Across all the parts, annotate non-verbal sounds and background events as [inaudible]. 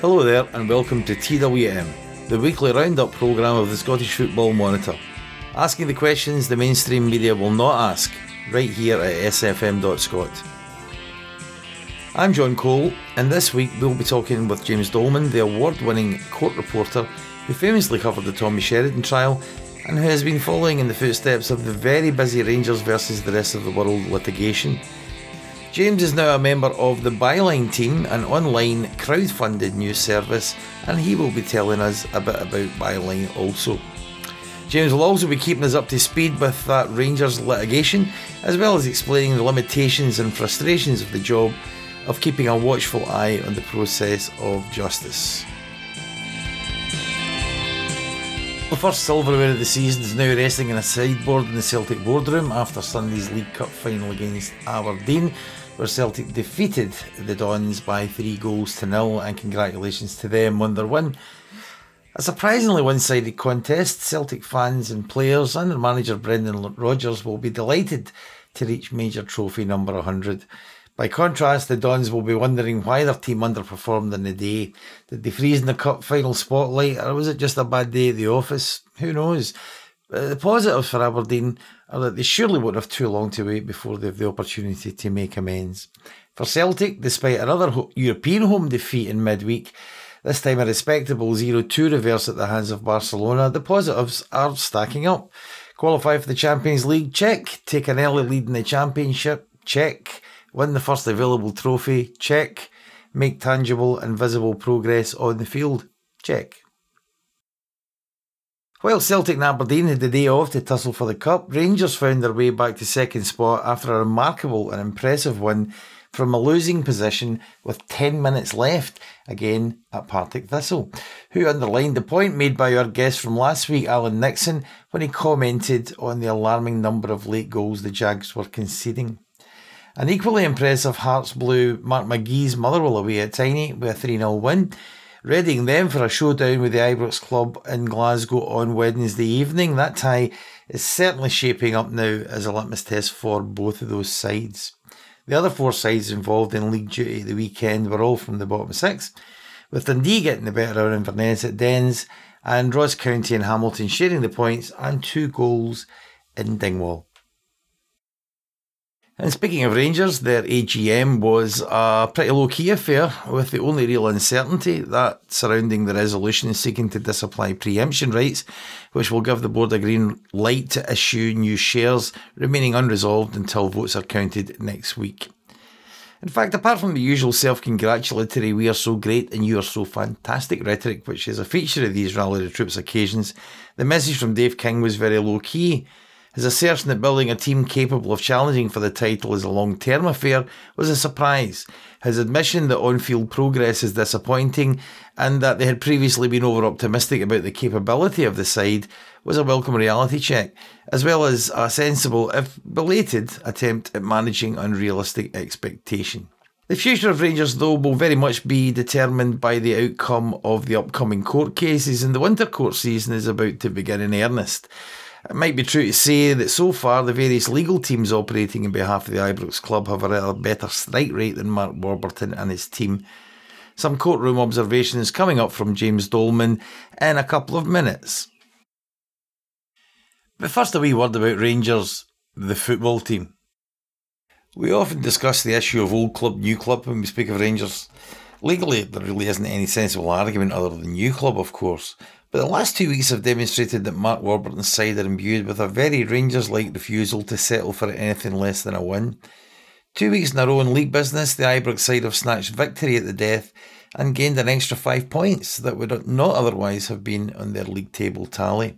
Hello there, and welcome to TWM, the weekly roundup programme of the Scottish Football Monitor. Asking the questions the mainstream media will not ask, right here at sfm.scot. I'm John Cole, and this week we'll be talking with James Doleman, the award winning court reporter who famously covered the Tommy Sheridan trial and who has been following in the footsteps of the very busy Rangers versus the rest of the world litigation. James is now a member of the Byline team, an online crowd-funded news service, and he will be telling us a bit about Byline also. James will also be keeping us up to speed with that Rangers litigation, as well as explaining the limitations and frustrations of the job of keeping a watchful eye on the process of justice. The first silverware of the season is now resting in a sideboard in the Celtic boardroom after Sunday's League Cup final against Aberdeen, where Celtic defeated the Dons by three goals to nil, and congratulations to them on their win. A surprisingly one sided contest, Celtic fans and players and their manager Brendan Rodgers will be delighted to reach major trophy number 100. By contrast, the Dons will be wondering why their team underperformed in the day. Did they freeze in the cup final spotlight, or was it just a bad day at the office? Who knows? Uh, the positives for Aberdeen are that they surely won't have too long to wait before they have the opportunity to make amends. For Celtic, despite another European home defeat in midweek, this time a respectable 0 2 reverse at the hands of Barcelona, the positives are stacking up. Qualify for the Champions League, check. Take an early lead in the Championship, check win the first available trophy, check. Make tangible and visible progress on the field, check. While Celtic and Aberdeen had the day off to tussle for the Cup, Rangers found their way back to second spot after a remarkable and impressive win from a losing position with 10 minutes left, again at Partick Thistle, who underlined the point made by our guest from last week, Alan Nixon, when he commented on the alarming number of late goals the Jags were conceding. An equally impressive Hearts blew Mark McGhee's Motherwell away at Tiny with a 3 0 win, readying them for a showdown with the Ibrox Club in Glasgow on Wednesday evening. That tie is certainly shaping up now as a litmus test for both of those sides. The other four sides involved in league duty the weekend were all from the bottom six, with Dundee getting the better of Inverness at Dens and Ross County and Hamilton sharing the points and two goals in Dingwall. And speaking of Rangers, their AGM was a pretty low key affair, with the only real uncertainty that surrounding the resolution seeking to disapply preemption rights, which will give the board a green light to issue new shares, remaining unresolved until votes are counted next week. In fact, apart from the usual self congratulatory, we are so great and you are so fantastic rhetoric, which is a feature of these Rally the Troops occasions, the message from Dave King was very low key his assertion that building a team capable of challenging for the title is a long term affair was a surprise. His admission that on field progress is disappointing and that they had previously been over optimistic about the capability of the side was a welcome reality check, as well as a sensible, if belated, attempt at managing unrealistic expectation. The future of Rangers, though, will very much be determined by the outcome of the upcoming court cases, and the winter court season is about to begin in earnest. It might be true to say that so far the various legal teams operating on behalf of the Ibrox club have a rather better strike rate than Mark Warburton and his team. Some courtroom observations coming up from James Doleman in a couple of minutes. But first, a wee word about Rangers, the football team. We often discuss the issue of old club, new club when we speak of Rangers. Legally, there really isn't any sensible argument other than new club, of course. But the last two weeks have demonstrated that Mark Warburton's side are imbued with a very Rangers like refusal to settle for anything less than a win. Two weeks in a row in league business, the Ibrox side have snatched victory at the death and gained an extra five points that would not otherwise have been on their league table tally.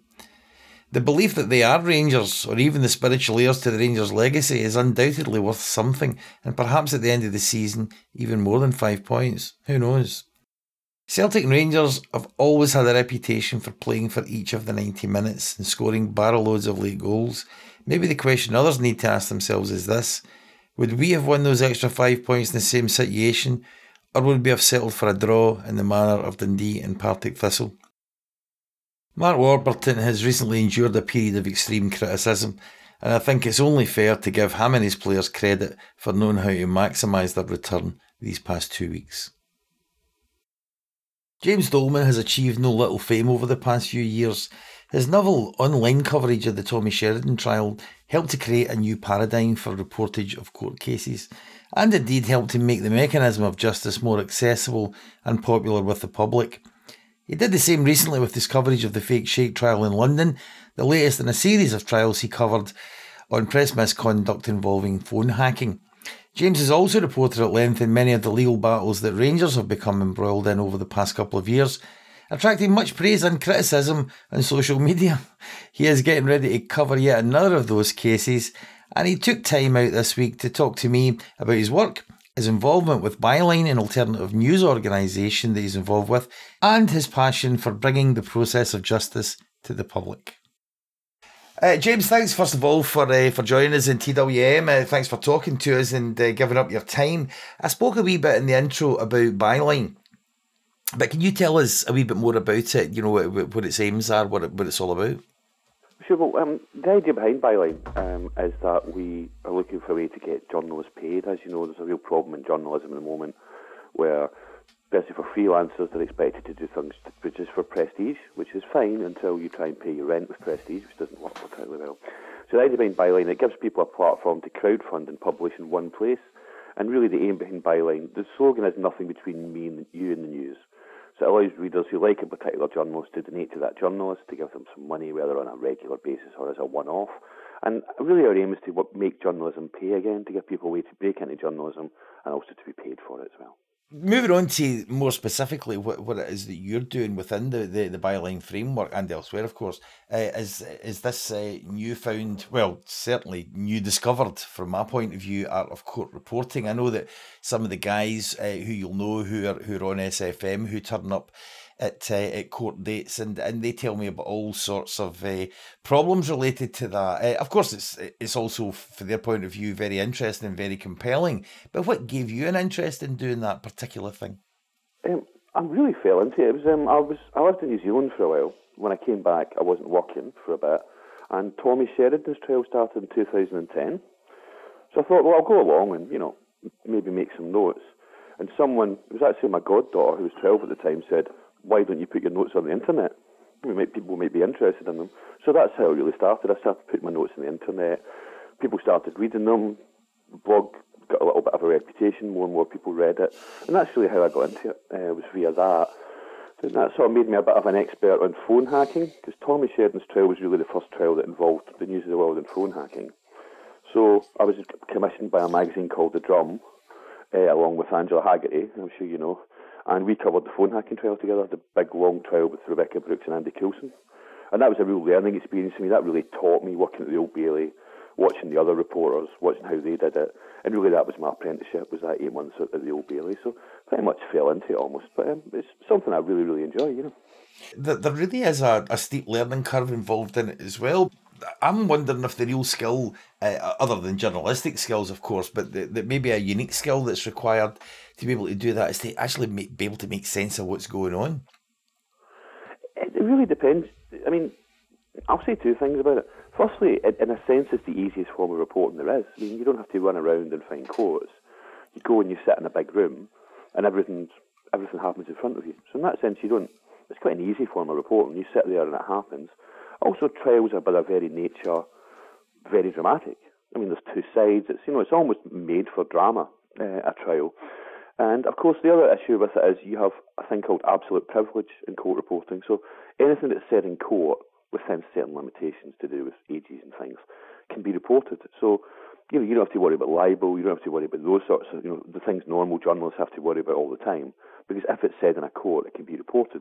The belief that they are Rangers, or even the spiritual heirs to the Rangers' legacy, is undoubtedly worth something, and perhaps at the end of the season, even more than five points. Who knows? Celtic Rangers have always had a reputation for playing for each of the 90 minutes and scoring barrel loads of late goals. Maybe the question others need to ask themselves is this Would we have won those extra five points in the same situation, or would we have settled for a draw in the manner of Dundee and Partick Thistle? Mark Warburton has recently endured a period of extreme criticism, and I think it's only fair to give him and his players credit for knowing how to maximise their return these past two weeks. James Doleman has achieved no little fame over the past few years. His novel online coverage of the Tommy Sheridan trial helped to create a new paradigm for reportage of court cases, and indeed helped to make the mechanism of justice more accessible and popular with the public. He did the same recently with his coverage of the fake Sheikh trial in London, the latest in a series of trials he covered on press misconduct involving phone hacking. James has also reported at length in many of the legal battles that Rangers have become embroiled in over the past couple of years, attracting much praise and criticism on social media. [laughs] He is getting ready to cover yet another of those cases, and he took time out this week to talk to me about his work, his involvement with Byline, an alternative news organisation that he's involved with, and his passion for bringing the process of justice to the public. Uh, James, thanks first of all for uh, for joining us in TWM. Uh, thanks for talking to us and uh, giving up your time. I spoke a wee bit in the intro about Byline, but can you tell us a wee bit more about it? You know what, what its aims are, what it, what it's all about. Sure. Well, um, the idea behind Byline um, is that we are looking for a way to get journalists paid. As you know, there's a real problem in journalism at the moment where especially for freelancers, they're expected to do things which is for prestige, which is fine until you try and pay your rent with prestige, which doesn't work particularly well. So the idea behind Byline, it gives people a platform to crowdfund and publish in one place. And really the aim behind Byline, the slogan is nothing between me and you and the news. So it allows readers who like a particular journalist to donate to that journalist, to give them some money, whether on a regular basis or as a one-off. And really our aim is to make journalism pay again, to give people a way to break into journalism and also to be paid for it as well. Moving on to more specifically what, what it is that you're doing within the, the, the byline framework and elsewhere, of course, uh, is is this uh, newfound, well, certainly new discovered from my point of view, art of court reporting. I know that some of the guys uh, who you'll know who are who are on SFM who turn up at uh, at court dates, and, and they tell me about all sorts of uh, problems related to that. Uh, of course, it's it's also from their point of view very interesting and very compelling. But what gave you an interest in doing that particular thing? Um, I really fell into it. It was um, I was I lived in New Zealand for a while. When I came back, I wasn't working for a bit, and Tommy Sheridan's trial started in 2010. So I thought, well, I'll go along and you know maybe make some notes. And someone, it was actually my goddaughter who was 12 at the time, said, why don't you put your notes on the internet? We Might, people might be interested in them. So that's how it really started. I started putting my notes on the internet. People started reading them. The blog got a little bit of a reputation. More and more people read it, and that's really how I got into it. Uh, was via that. And that sort of made me a bit of an expert on phone hacking because Tommy Sheridan's trial was really the first trial that involved the news of the world in phone hacking. So I was commissioned by a magazine called The Drum, uh, along with Angela Haggerty, I'm sure you know, and we covered the phone hacking trial together, the big long trial with Rebekah Brooks and Andy Coulson. And that was a real learning experience for me. That really taught me working at the Old Bailey, watching the other reporters, watching how they did it. And really that was my apprenticeship, was that eight months at the Old Bailey. So pretty much fell into it almost. But um, it's something I really, really enjoy, you know. There really is a, a steep learning curve involved in it as well. I'm wondering if the real skill, uh, other than journalistic skills, of course, but that maybe a unique skill that's required to be able to do that is to actually make, be able to make sense of what's going on. It really depends. I mean, I'll say two things about it. Firstly, in a sense, it's the easiest form of reporting there is. I mean, you don't have to run around and find quotes. You go and you sit in a big room, and everything's everything happens in front of you. So in that sense, you don't. It's quite an easy form of reporting. You sit there and it happens. Also, trials are by their very nature very dramatic. I mean, there's two sides. It's you know, it's almost made for drama. Uh, a trial. And of course, the other issue with it is you have a thing called absolute privilege in court reporting. So anything that's said in court within certain limitations to do with ages and things can be reported. So you know you don't have to worry about libel. You don't have to worry about those sorts of you know the things normal journalists have to worry about all the time. Because if it's said in a court, it can be reported.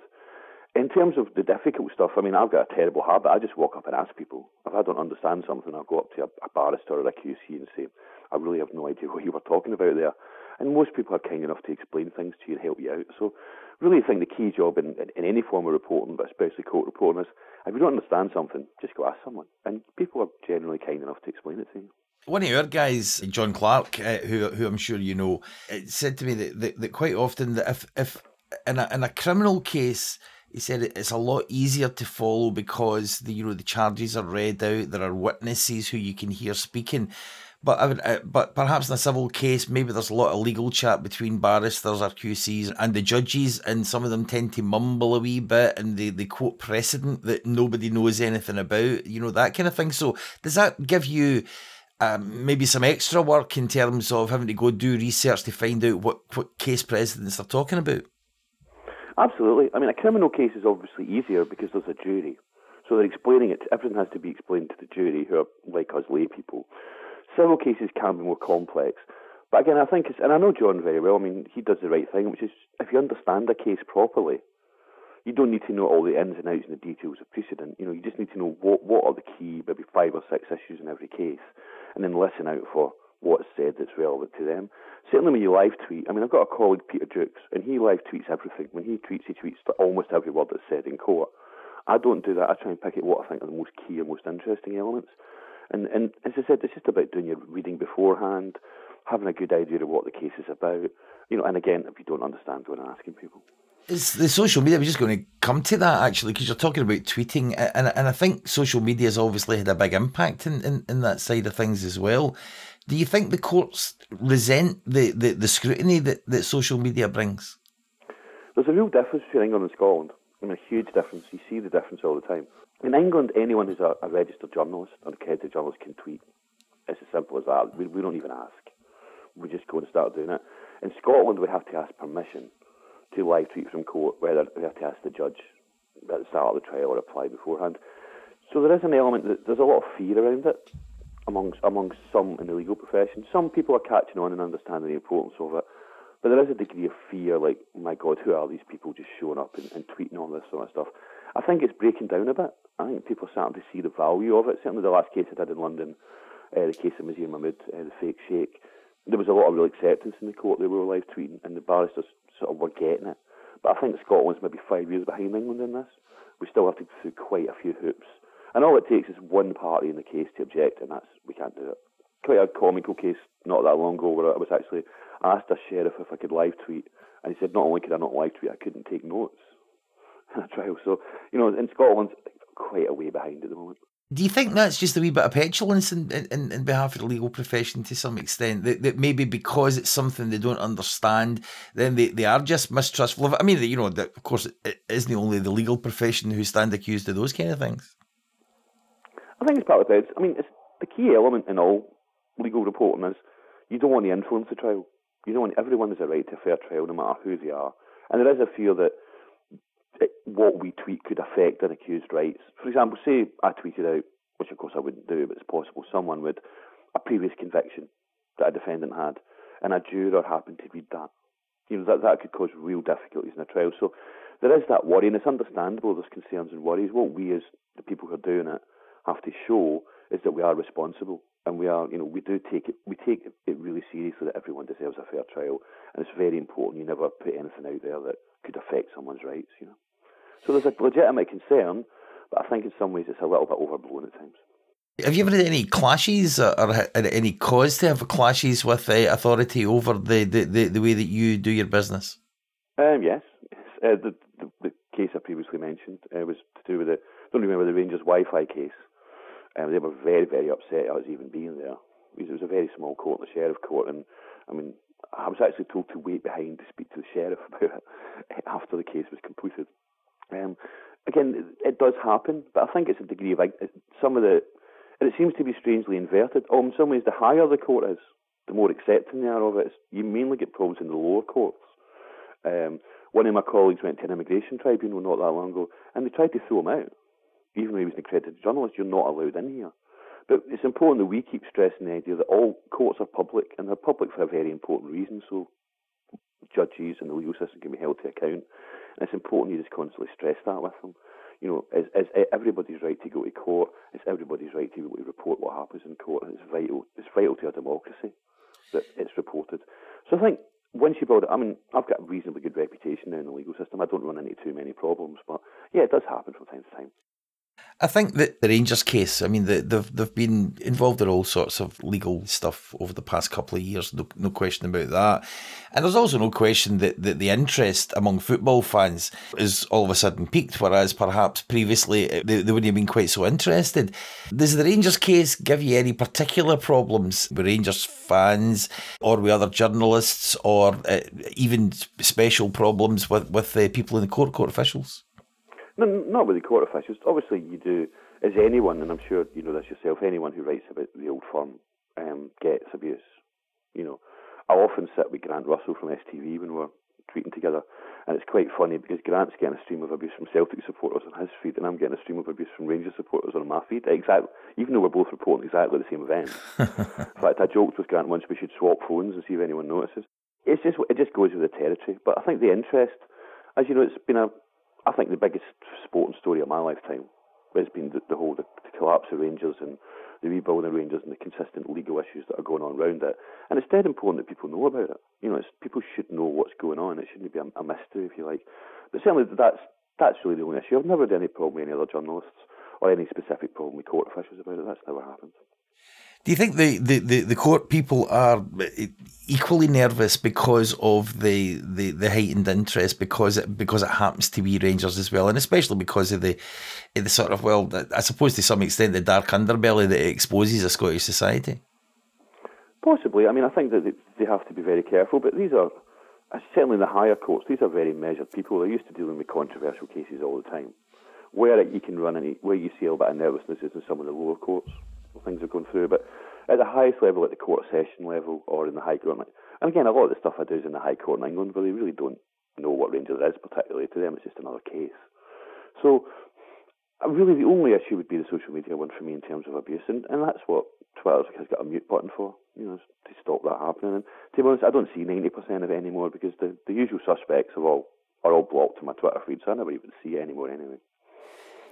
In terms of the difficult stuff, I mean, I've got a terrible habit. I just walk up and ask people. If I don't understand something, I'll go up to a, a barrister or a QC and say, I really have no idea what you were talking about there. And most people are kind enough to explain things to you and help you out. So, really, I think the key job in, in, in any form of reporting, but especially court reporting, is if you don't understand something, just go ask someone. And people are generally kind enough to explain it to you. One of your guys, John Clark, uh, who who I'm sure you know, said to me that, that, that quite often that if if in a in a criminal case he said it's a lot easier to follow because the you know the charges are read out there are witnesses who you can hear speaking But I would, uh, but perhaps in a civil case, maybe there's a lot of legal chat between barristers or QCs and the judges, and some of them tend to mumble a wee bit and they, they quote precedent that nobody knows anything about, you know, that kind of thing. So does that give you um, maybe some extra work in terms of having to go do research to find out what, what case precedents they're talking about? Absolutely. I mean, a criminal case is obviously easier because there's a jury. So they're explaining it. Everything has to be explained to the jury, who are like us lay people. Civil cases can be more complex. But again, I think it's, and I know John very well. I mean, he does the right thing, which is if you understand a case properly, you don't need to know all the ins and outs and the details of precedent. You know, you just need to know what what are the key, maybe five or six issues in every case, and then listen out for what's said that's relevant to them. Certainly when you live tweet, I mean, I've got a colleague, Peter Jukes, and he live tweets everything. When he tweets, he tweets almost every word that's said in court. I don't do that. I try and pick out what I think are the most key and most interesting elements. And, and as I said, it's just about doing your reading beforehand, having a good idea of what the case is about. You know, and again, if you don't understand, going and asking people. Is the social media? We're just going to come to that actually, because you're talking about tweeting, and and I think social media has obviously had a big impact in, in, in that side of things as well. Do you think the courts resent the, the, the scrutiny that, that social media brings? There's a real difference between England and Scotland. I mean, a huge difference. You see the difference all the time. In England, anyone who's a, a registered journalist or accredited journalist can tweet. It's as simple as that. We, we don't even ask. We just go and start doing it. In Scotland, we have to ask permission to live tweet from court, whether we have to ask the judge at the start of the trial or apply beforehand. So there is an element that there's a lot of fear around it amongst amongst some in the legal profession. Some people are catching on and understanding the importance of it, but there is a degree of fear, like, my God, who are these people just showing up and, and tweeting all this sort of stuff? I think it's breaking down a bit. I think people are starting to see the value of it. Certainly, the last case I did in London, uh, the case of Mazher Mahmood, uh, the fake sheikh, there was a lot of real acceptance in the court. They were live tweeting, and the barristers sort of were getting it. But I think Scotland's maybe five years behind England in this. We still have to go through quite a few hoops and all it takes is one party in the case to object, and that's we can't do it. Quite a comical case not that long ago where I was actually asked a sheriff if I could live tweet, and he said not only could I not live tweet, I couldn't take notes [laughs] trial. So you know, in Scotland, quite a way behind at the moment. Do you think that's just a wee bit of petulance in, in, in behalf of the legal profession to some extent? That, that maybe because it's something they don't understand, then they, they are just mistrustful of it? I mean, you know, that of course, it isn't only the legal profession who stand accused of those kind of things. I think it's part of it. I mean, it's the key element in all legal reporting is you don't want to influence the trial. You don't want everyone has a right to a fair trial, no matter who they are. And there is a fear that what we tweet could affect an accused's rights. For example, say I tweeted out, which of course I wouldn't do, but it's possible someone would a previous conviction that a defendant had, and a juror happened to read that. You know that that could cause real difficulties in a trial. So there is that worry, and it's understandable. There's concerns and worries. What we as the people who are doing it have to show is that we are responsible and we are, you know, we do take it, we take it really seriously that everyone deserves a fair trial, and it's very important you never put anything out there that could affect someone's rights, you know. So there's a legitimate concern, but I think in some ways it's a little bit overblown at times. Have you ever had any clashes or, or any cause to have clashes with the authority over the, the, the, the, way that you do your business? Um, yes. Uh, the, the, the, case I previously mentioned uh, was to do with the, I don't remember the Rangers Wi Fi case. Um, they were very, very upset I was even being there. It was a very small court, the sheriff court, and I mean, I was actually told to wait behind to speak to the sheriff [laughs] about it after the case was completed. Um, again, it does happen, but I think it's a degree of some of the. And it seems to be strangely inverted. Oh, in some ways, the higher the court is, the more accepting they are of it. you mainly get problems in the lower courts. Um, one of my colleagues went to an immigration tribunal not that long ago, and they tried to throw him out even though he was an accredited journalist, you're not allowed in here. But it's important that we keep stressing the idea that all courts are public, and they're public for a very important reason. So judges and the legal system can be held to account. It's important you just constantly stress that with them. You know, it's, it's everybody's right to go to court. It's everybody's right to, to report what happens in court. And it's vital. It's vital to our democracy that it's reported. So I think once you build it, I mean, I've got a reasonably good reputation now in the legal system. I don't run into too many problems, but yeah, it does happen from time to time. I think that the Rangers case, I mean, the, they've, they've been involved in all sorts of legal stuff over the past couple of years, no, no question about that. And there's also no question that, that the interest among football fans is all of a sudden peaked, whereas perhaps previously they, they wouldn't have been quite so interested. Does the Rangers case give you any particular problems with Rangers fans or with other journalists or uh, even special problems with, with uh, people in the court, court officials? No, not with the court officials. Obviously, you do, as anyone, and I'm sure you know this yourself, anyone who writes about the old firm um, gets abuse. You know, I often sit with Grant Russell from STV when we're tweeting together, and it's quite funny because Grant's getting a stream of abuse from Celtic supporters on his feed, and I'm getting a stream of abuse from Rangers supporters on my feed. Exactly, even though we're both reporting exactly the same event. [laughs] In fact, I joked with Grant once we should swap phones and see if anyone notices. It's just it just goes with the territory. But I think the interest, as you know, it's been a I think the biggest sporting story of my lifetime has been the, the whole the, the, collapse of Rangers and the rebuilding of Rangers and the consistent legal issues that are going on around it. And it's dead important that people know about it. You know, people should know what's going on. It shouldn't be a, a mystery, if you like. But certainly that's that's really the only issue. I've never had any problem with any other journalists or any specific problem with court officials about it. That's never happened. Do you think the, the, the, the, court people are equally nervous because of the, the, the heightened interest because it because it happens to be Rangers as well, and especially because of the the sort of well, I suppose to some extent the dark underbelly that it exposes a Scottish society. Possibly. I mean, I think that they have to be very careful, but these are uh, certainly in the higher courts. These are very measured people. They're used to dealing with controversial cases all the time. Where you can run any, where you see a bit of nervousness is in some of the lower courts things are going through. But at the highest level, at the court session level, or in the High Court, and again, a lot of the stuff I do is in the High Court in England, where they really don't know what Rangers is particularly. To them, it's just another case. So, uh, really, the only issue would be the social media one for me in terms of abuse, and, and that's what Twitter has got a mute button for, you know, to stop that happening. And to be honest, I don't see 90% of it anymore because the, the usual suspects are all are all blocked on my Twitter feed, so I never even see it anymore anyway.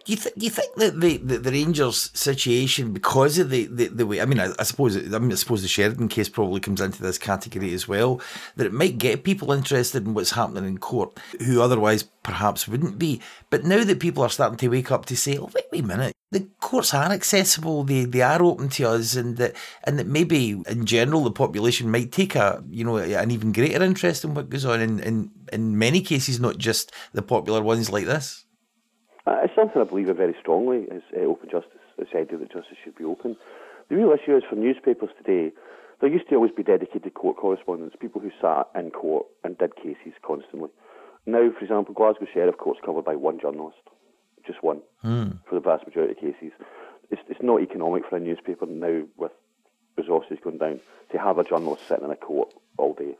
Do you, th- do you think that the, the, the, Rangers situation, because of the, the, the way, I mean, I, I, suppose I mean, I suppose the Sheridan case probably comes into this category as well, that it might get people interested in what's happening in court who otherwise perhaps wouldn't be. But now that people are starting to wake up to say, oh, wait, wait a minute, the courts are accessible, they, they are open to us, and that and that maybe in general the population might take a you know an even greater interest in what goes on in, in, in many cases, not just the popular ones like this. Something I believe in very strongly is uh, open justice, this idea that justice should be open. The real issue is for newspapers today, there used to always be dedicated court correspondents, people who sat in court and did cases constantly. Now, for example, Glasgow Sheriff Court's covered by one journalist, just one, mm. for the vast majority of cases. It's, it's not economic for a newspaper now with resources going down to have a journalist sitting in a court all day.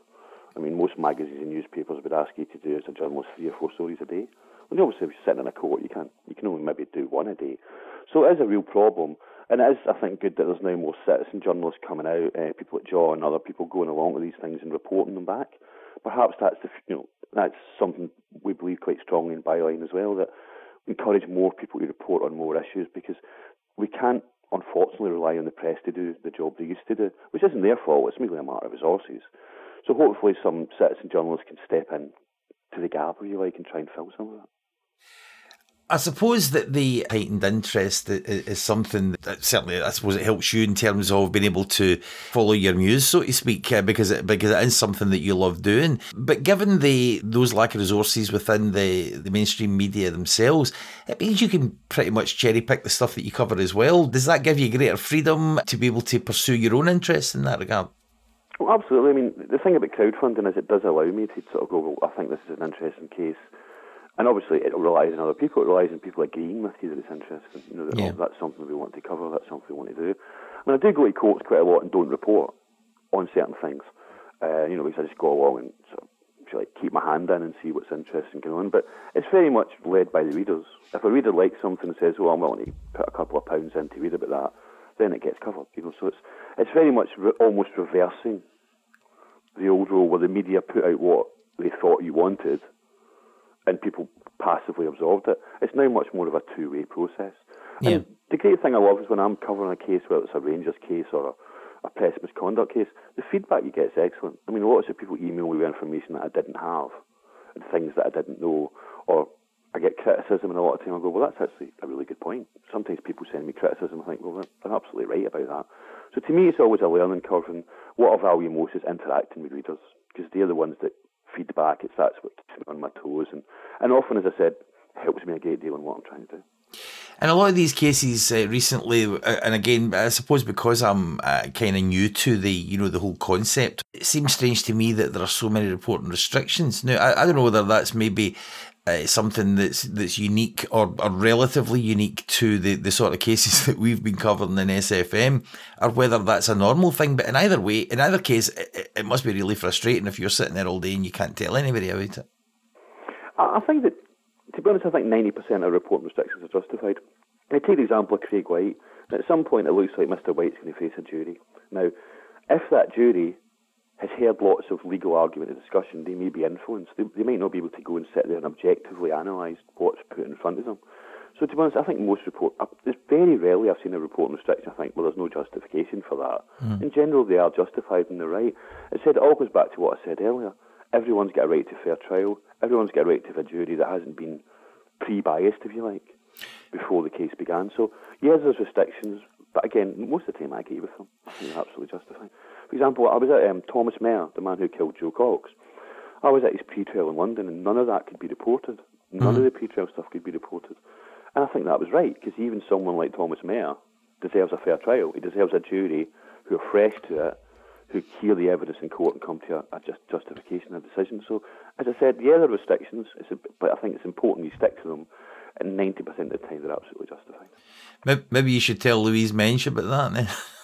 I mean, most magazines and newspapers would ask you to do as a journalist three or four stories a day. Well, obviously, if you're sitting in a court, you can't. you can only maybe do one a day. So it is a real problem, and it is, I think, good that there's now more citizen journalists coming out, uh, people at Jaw and other people going along with these things and reporting them back. Perhaps that's the you know that's something we believe quite strongly in Byline as well that we encourage more people to report on more issues because we can't unfortunately rely on the press to do the job they used to do, which isn't their fault. It's merely a matter of resources. So hopefully, some citizen journalists can step in to the gap, if you like, and try and fill some of that. I suppose that the heightened interest is something that certainly, I suppose, it helps you in terms of being able to follow your muse, so to speak, uh, because it, because it is something that you love doing. But given the those lack of resources within the, the mainstream media themselves, it means you can pretty much cherry pick the stuff that you cover as well. Does that give you greater freedom to be able to pursue your own interests in that regard? Well, absolutely. I mean, the thing about crowdfunding is it does allow me to sort of go, well, I think this is an interesting case and obviously it relies on other people. It relies on people agreeing with you that it's interesting. You know, that, yeah. oh, that's something we want to cover. That's something we want to do. I mean, I do go to courts quite a lot and don't report on certain things. Uh, you know, because I just go along and sort of, like keep my hand in and see what's interesting going on. But it's very much led by the readers. If a reader likes something and says, "Oh, I'm willing to put a couple of pounds in to read about that," then it gets covered. You know, so it's it's very much re- almost reversing the old rule where the media put out what they thought you wanted and people passively absorbed it. It's now much more of a two way process. Yeah. And the great thing I love is when I'm covering a case, whether it's a Rangers case or a, a press misconduct case, the feedback you get is excellent. I mean, lots of people email me with information that I didn't have and things that I didn't know, or I get criticism, and a lot of time I go, well, that's actually a really good point. Sometimes people send me criticism, I think, well, they're absolutely right about that. So to me, it's always a learning curve, and what I value most is interacting with readers, because they're the ones that feedback. It's that's what keeps me on my toes, and, and often, as I said, helps me a great deal in what I'm trying to do. And a lot of these cases uh, recently, uh, and again, I suppose because I'm uh, kind of new to the, you know, the whole concept, it seems strange to me that there are so many reporting restrictions. Now, I, I don't know whether that's maybe uh, something that's that's unique or, or, relatively unique to the, the sort of cases [laughs] that we've been covering in SFM, or whether that's a normal thing. But in either way, in either case, it, it must be really frustrating if you're sitting there all day and you can't tell anybody about it. I think that to be honest, I think 90% of report restrictions are justified. I take the example of Craig Whyte. At some point, it looks like Mr. Whyte's going to face a jury. Now, if that jury has heard lots of legal argument and discussion, they may be influenced. They, they might not be able to go and sit there and objectively analyse what's put in front of them. So, to be honest, I think most report, it's very rarely I've seen a report on restriction. I think, well, there's no justification for that. Mm. In general, they are justified and they're right. It said it all goes back to what I said earlier. Everyone's got a right to fair trial. Everyone's got a right to have a jury that hasn't been pre-biased, if you like, before the case began. So, yes, there's restrictions, but again, most of the time I agree with them. I think they're absolutely justified. For example, I was at um, Thomas Mair, the man who killed Jo Cox. I was at his pre-trial in London, and none of that could be reported. None mm-hmm. of the pre-trial stuff could be reported. And I think that was right, because even someone like Thomas Mair deserves a fair trial. He deserves a jury who are fresh to it, who hear the evidence in court and come to a, a just justification of decision. So, as I said, yeah, there are restrictions, a, but I think it's important you stick to them. And 90% of the time, they're absolutely justified. Maybe you should tell Louise Mensch about that then. [laughs]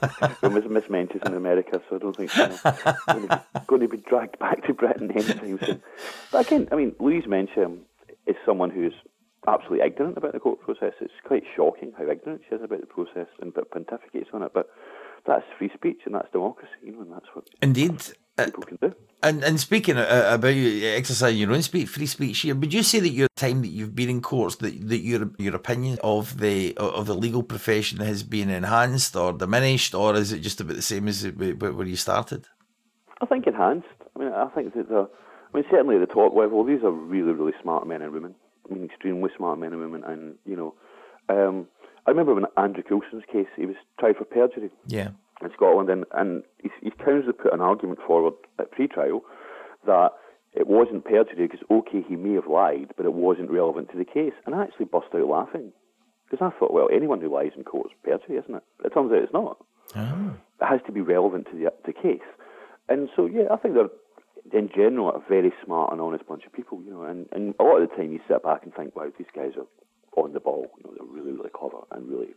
[laughs] well, Miss, Miss Mensch is in America, so I don't think she's going, going to be dragged [laughs] back to Britain anytime soon. But again, I mean, Louise Mensch um, is someone who's absolutely ignorant about the court process. It's quite shocking how ignorant she is about the process and pontificates on it. But that's free speech and that's democracy, you know, and that's what indeed uh, people can do. And and speaking uh, about exercising your own speech, free speech here, would you say that your time that you've been in courts, that, that your your opinion of the of the legal profession has been enhanced or diminished, or is it just about the same as where you started? I think enhanced. I mean, I think that the, I mean, certainly at the top level, these are really, really smart men and women. I mean, extremely smart men and women, and you know, um, I remember when Andrew Coulson's case, he was tried for perjury. Yeah. In Scotland, and, and his, his counsel put an argument forward at pre-trial that it wasn't perjury because, okay, he may have lied, but it wasn't relevant to the case. And I actually burst out laughing because I thought, well, anyone who lies in court is perjury, isn't it? But it turns out it's not. Oh. It has to be relevant to the, the case. And so, yeah, I think they're, in general, a very smart and honest bunch of people, you know. And, and a lot of the time you sit back and think, wow, these guys are on the ball. You know, they're really, really clever and really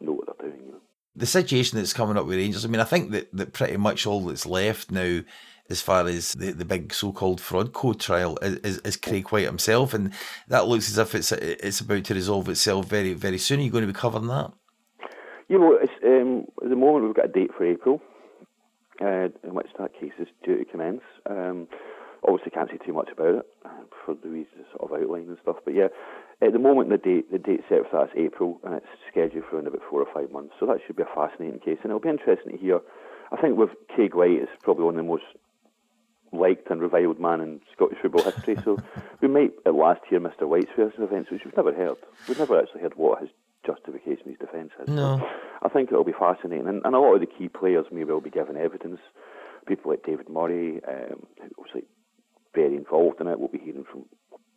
know what they're doing. You know. The situation that's coming up with Rangers, I mean, I think that, that pretty much all that's left now, as far as the, the big so-called fraud code trial, is, is, is Craig Whyte himself, and that looks as if it's it's about to resolve itself very, very soon. Are you going to be covering that? You know, um, at the moment we've got a date for April, uh, in which that case is due to commence. Um, obviously, can't say too much about it uh, for the reasons sort of outline and stuff. But yeah, at the moment, the date the date set for that is April, and it's scheduled for in about four or five months. So that should be a fascinating case, and it'll be interesting to hear. I think with Craig Whyte, it's probably one of the most liked and reviled man in Scottish football history. so [laughs] we might at last hear Mr. Whyte's version of events, which we've never heard. We've never actually heard what his justification, his defence is. No. I think it'll be fascinating, and, and, a lot of the key players may well be given evidence. People like David Murray, um, obviously very involved in it. We'll be hearing from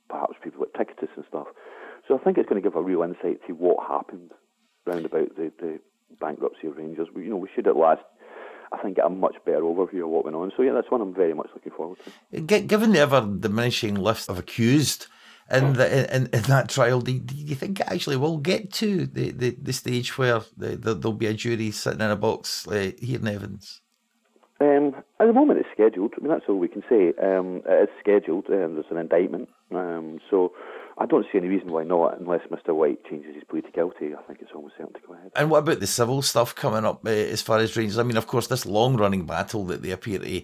perhaps people like Tacitus and stuff. So I think it's going to give a real insight to what happened round about the, the bankruptcy of Rangers. We, you know, we should at last, I think, get a much better overview of what went on. So yeah, that's one I'm very much looking forward to. Given the ever diminishing list of accused in, the, in, in that trial, do, do you think it actually will get to the, the, the stage where the, the, there'll be a jury sitting in a box uh, hearing evidence? Um, at the moment, it's scheduled. I mean, that's all we can say. Um, it is scheduled. Um, there's an indictment. Um, so I don't see any reason why not, unless Mr. Whyte changes his plea to guilty. I think it's almost certain to go ahead. And what about the civil stuff coming up uh, as far as Rangers? I mean, of course, this long running battle that they appear to,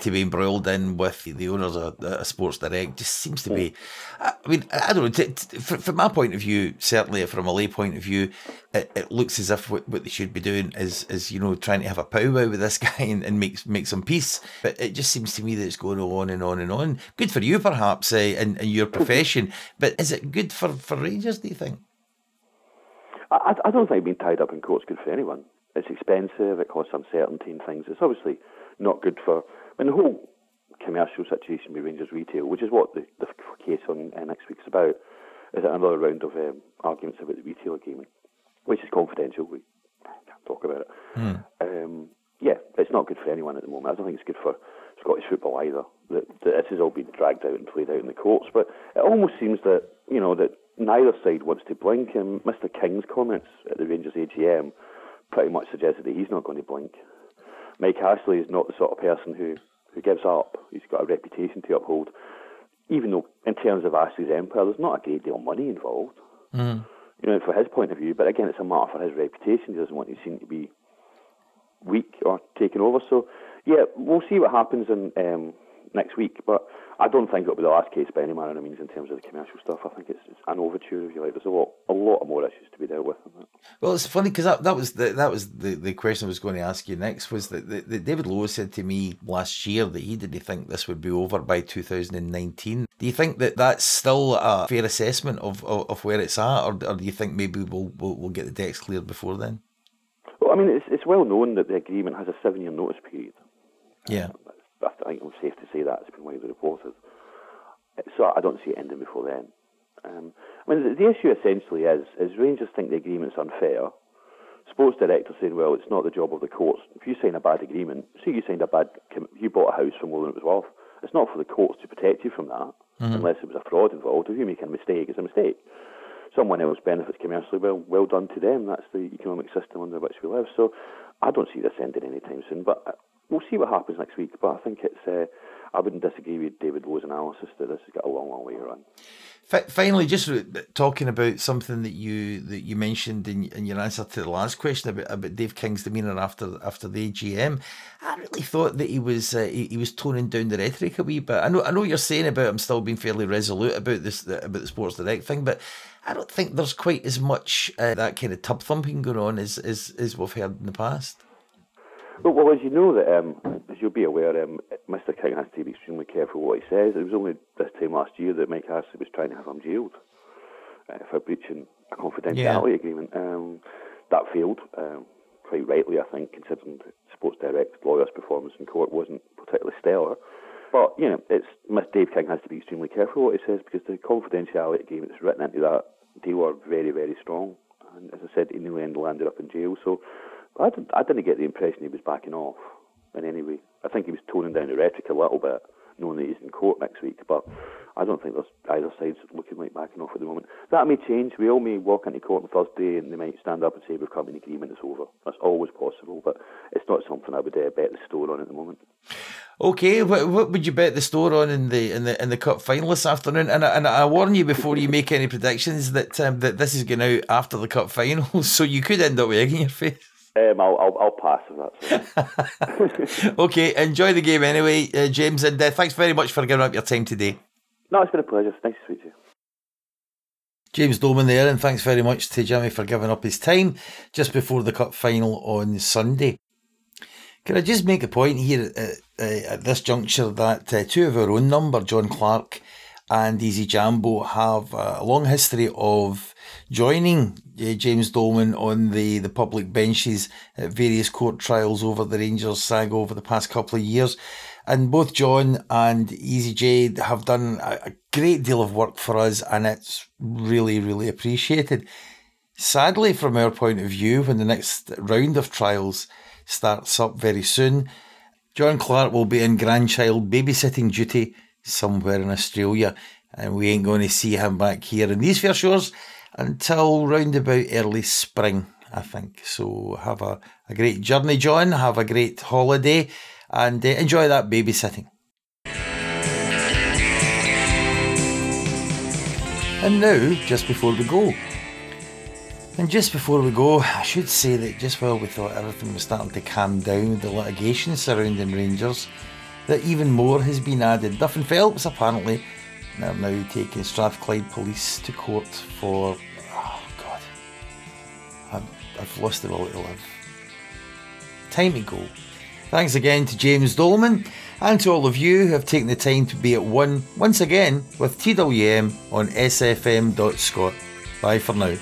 to be embroiled in with the owners of, of Sports Direct just seems to be. I mean, I don't know. T- t- from my point of view, certainly from a lay point of view, it, it looks as if what, what, they should be doing is, is you know, trying to have a powwow with this [laughs] guy and, and make, make some peace. But it just seems to me that it's going on and on and on. Good for you, perhaps, uh, in, in your profession. But is it good for, for Rangers, do you think? I, I don't think being tied up in court's good for anyone. It's expensive, it causes uncertainty and things. It's obviously not good for. I mean, the whole commercial situation with Rangers retail, which is what the, the case on uh, next week's about, is another round of um, arguments about the retail agreement, which is confidential. We can't talk about it. Hmm. Um, yeah, it's not good for anyone at the moment. I don't think it's good for Scottish football either. That, that this has all been dragged out and played out in the courts. But it almost seems that you know that neither side wants to blink. And Mr. King's comments at the Rangers AGM pretty much suggested that he's not going to blink. Mike Ashley is not the sort of person who, who gives up. He's got a reputation to uphold. Even though, in terms of Ashley's empire, there's not a great deal of money involved. Mm. You know, for his point of view. But again, it's a matter for his reputation. He doesn't want to seem to be weak or taken over. So, yeah, we'll see what happens in um, next week. But I don't think it'll be the last case by any manner of means in terms of the commercial stuff. I think it's, it's an overture, if you like. There's a lot, a lot of more issues to be dealt with. Well, it's funny because that, that was the that was the, the question I was going to ask you next. Was that, that, David Lowe said to me last year that he didn't think this would be over by 2019. Do you think that that's still a fair assessment of, of, of where it's at, or, or do you think maybe we'll, we'll we'll get the decks cleared before then? Well, I mean, it's it's well known that the agreement has a seven year notice period. Yeah. Uh, I think I'm safe to say that. It's been widely reported. So I don't see it ending before then. Um, I mean, the, the, issue essentially is, is Rangers think the agreement's unfair. Sports director saying, well, it's not the job of the courts. If you sign a bad agreement, say you signed a bad, you bought a house for more than it was worth, it's not for the courts to protect you from that, mm-hmm. unless it was a fraud involved. If you make a mistake, it's a mistake. Someone else benefits commercially, well, well done to them. That's the economic system under which we live. So I don't see this ending anytime soon. But uh, we'll see what happens next week. But I think it's. Uh, I wouldn't disagree with David Lowe's analysis that this has got a long, long way to run. Finally, just talking about something that you that you mentioned in, in your answer to the last question about, about Dave King's demeanour after after the AGM, I really thought that he was uh, he, he, was toning down the rhetoric a wee bit. I know I know you're saying about him still being fairly resolute about this about the Sports Direct thing, but I don't think there's quite as much uh, that kind of tub thumping going on as, as as we've heard in the past. Well, well, as you know, that um, as you'll be aware, um, Mr. King has to be extremely careful what he says. It was only this time last year that Mike Ashley was trying to have him jailed uh, for breaching a confidentiality yeah. agreement. Um, that failed, um, quite rightly, I think, considering the Sports Direct lawyer's performance in court wasn't particularly stellar. But you know, it's Dave King has to be extremely careful what he says because the confidentiality agreement that's written into that deal are very, very strong. And as I said, in the end, landed up in jail. So I didn't, I didn't get the impression he was backing off in any way. I think he was toning down the rhetoric a little bit, knowing that he's in court next week. But I don't think there's either side's looking like backing off at the moment. That may change. We all may walk into court on Thursday and they might stand up and say we've come to an agreement, it's over. That's always possible, but it's not something I would uh, bet the store on at the moment. Okay, what, what would you bet the store on in the in the in the cup final this afternoon? And I, and I warn you before you make any predictions that um, that this is going out after the cup final, [laughs] so you could end up with egg in your face. Um, I'll, I'll, I'll pass if that's [laughs] okay, enjoy the game anyway, uh, James, and uh, thanks very much for giving up your time today. No, it's been a pleasure. Nice to speak to you. James Doleman there, and thanks very much to Jimmy for giving up his time just before the cup final on Sunday. Can I just make a point here uh, uh, at this juncture that uh, two of our own number, John Clark and Easy Jambo, have a long history of joining uh, James Doleman on the, the public benches at various court trials over the Rangers saga over the past couple of years. And both John and Easy J have done a, a great deal of work for us, and it's really, really appreciated. Sadly, from our point of view, when the next round of trials starts up very soon, John Clark will be in grandchild babysitting duty somewhere in Australia, and we ain't going to see him back here in these fair shores until round about early spring, I think. So have a, a great journey, John. Have a great holiday and uh, enjoy that babysitting. And now, just before we go, and just before we go, I should say that just while we thought everything was starting to calm down with the litigation surrounding Rangers, that even more has been added. Duff and Phelps apparently are now taking Strathclyde police to court for. Oh God. I've, I've lost the will to live. Time to go. Thanks again to James Doleman and to all of you who have taken the time to be at one once again with TWM on sfm.scot. Bye for now.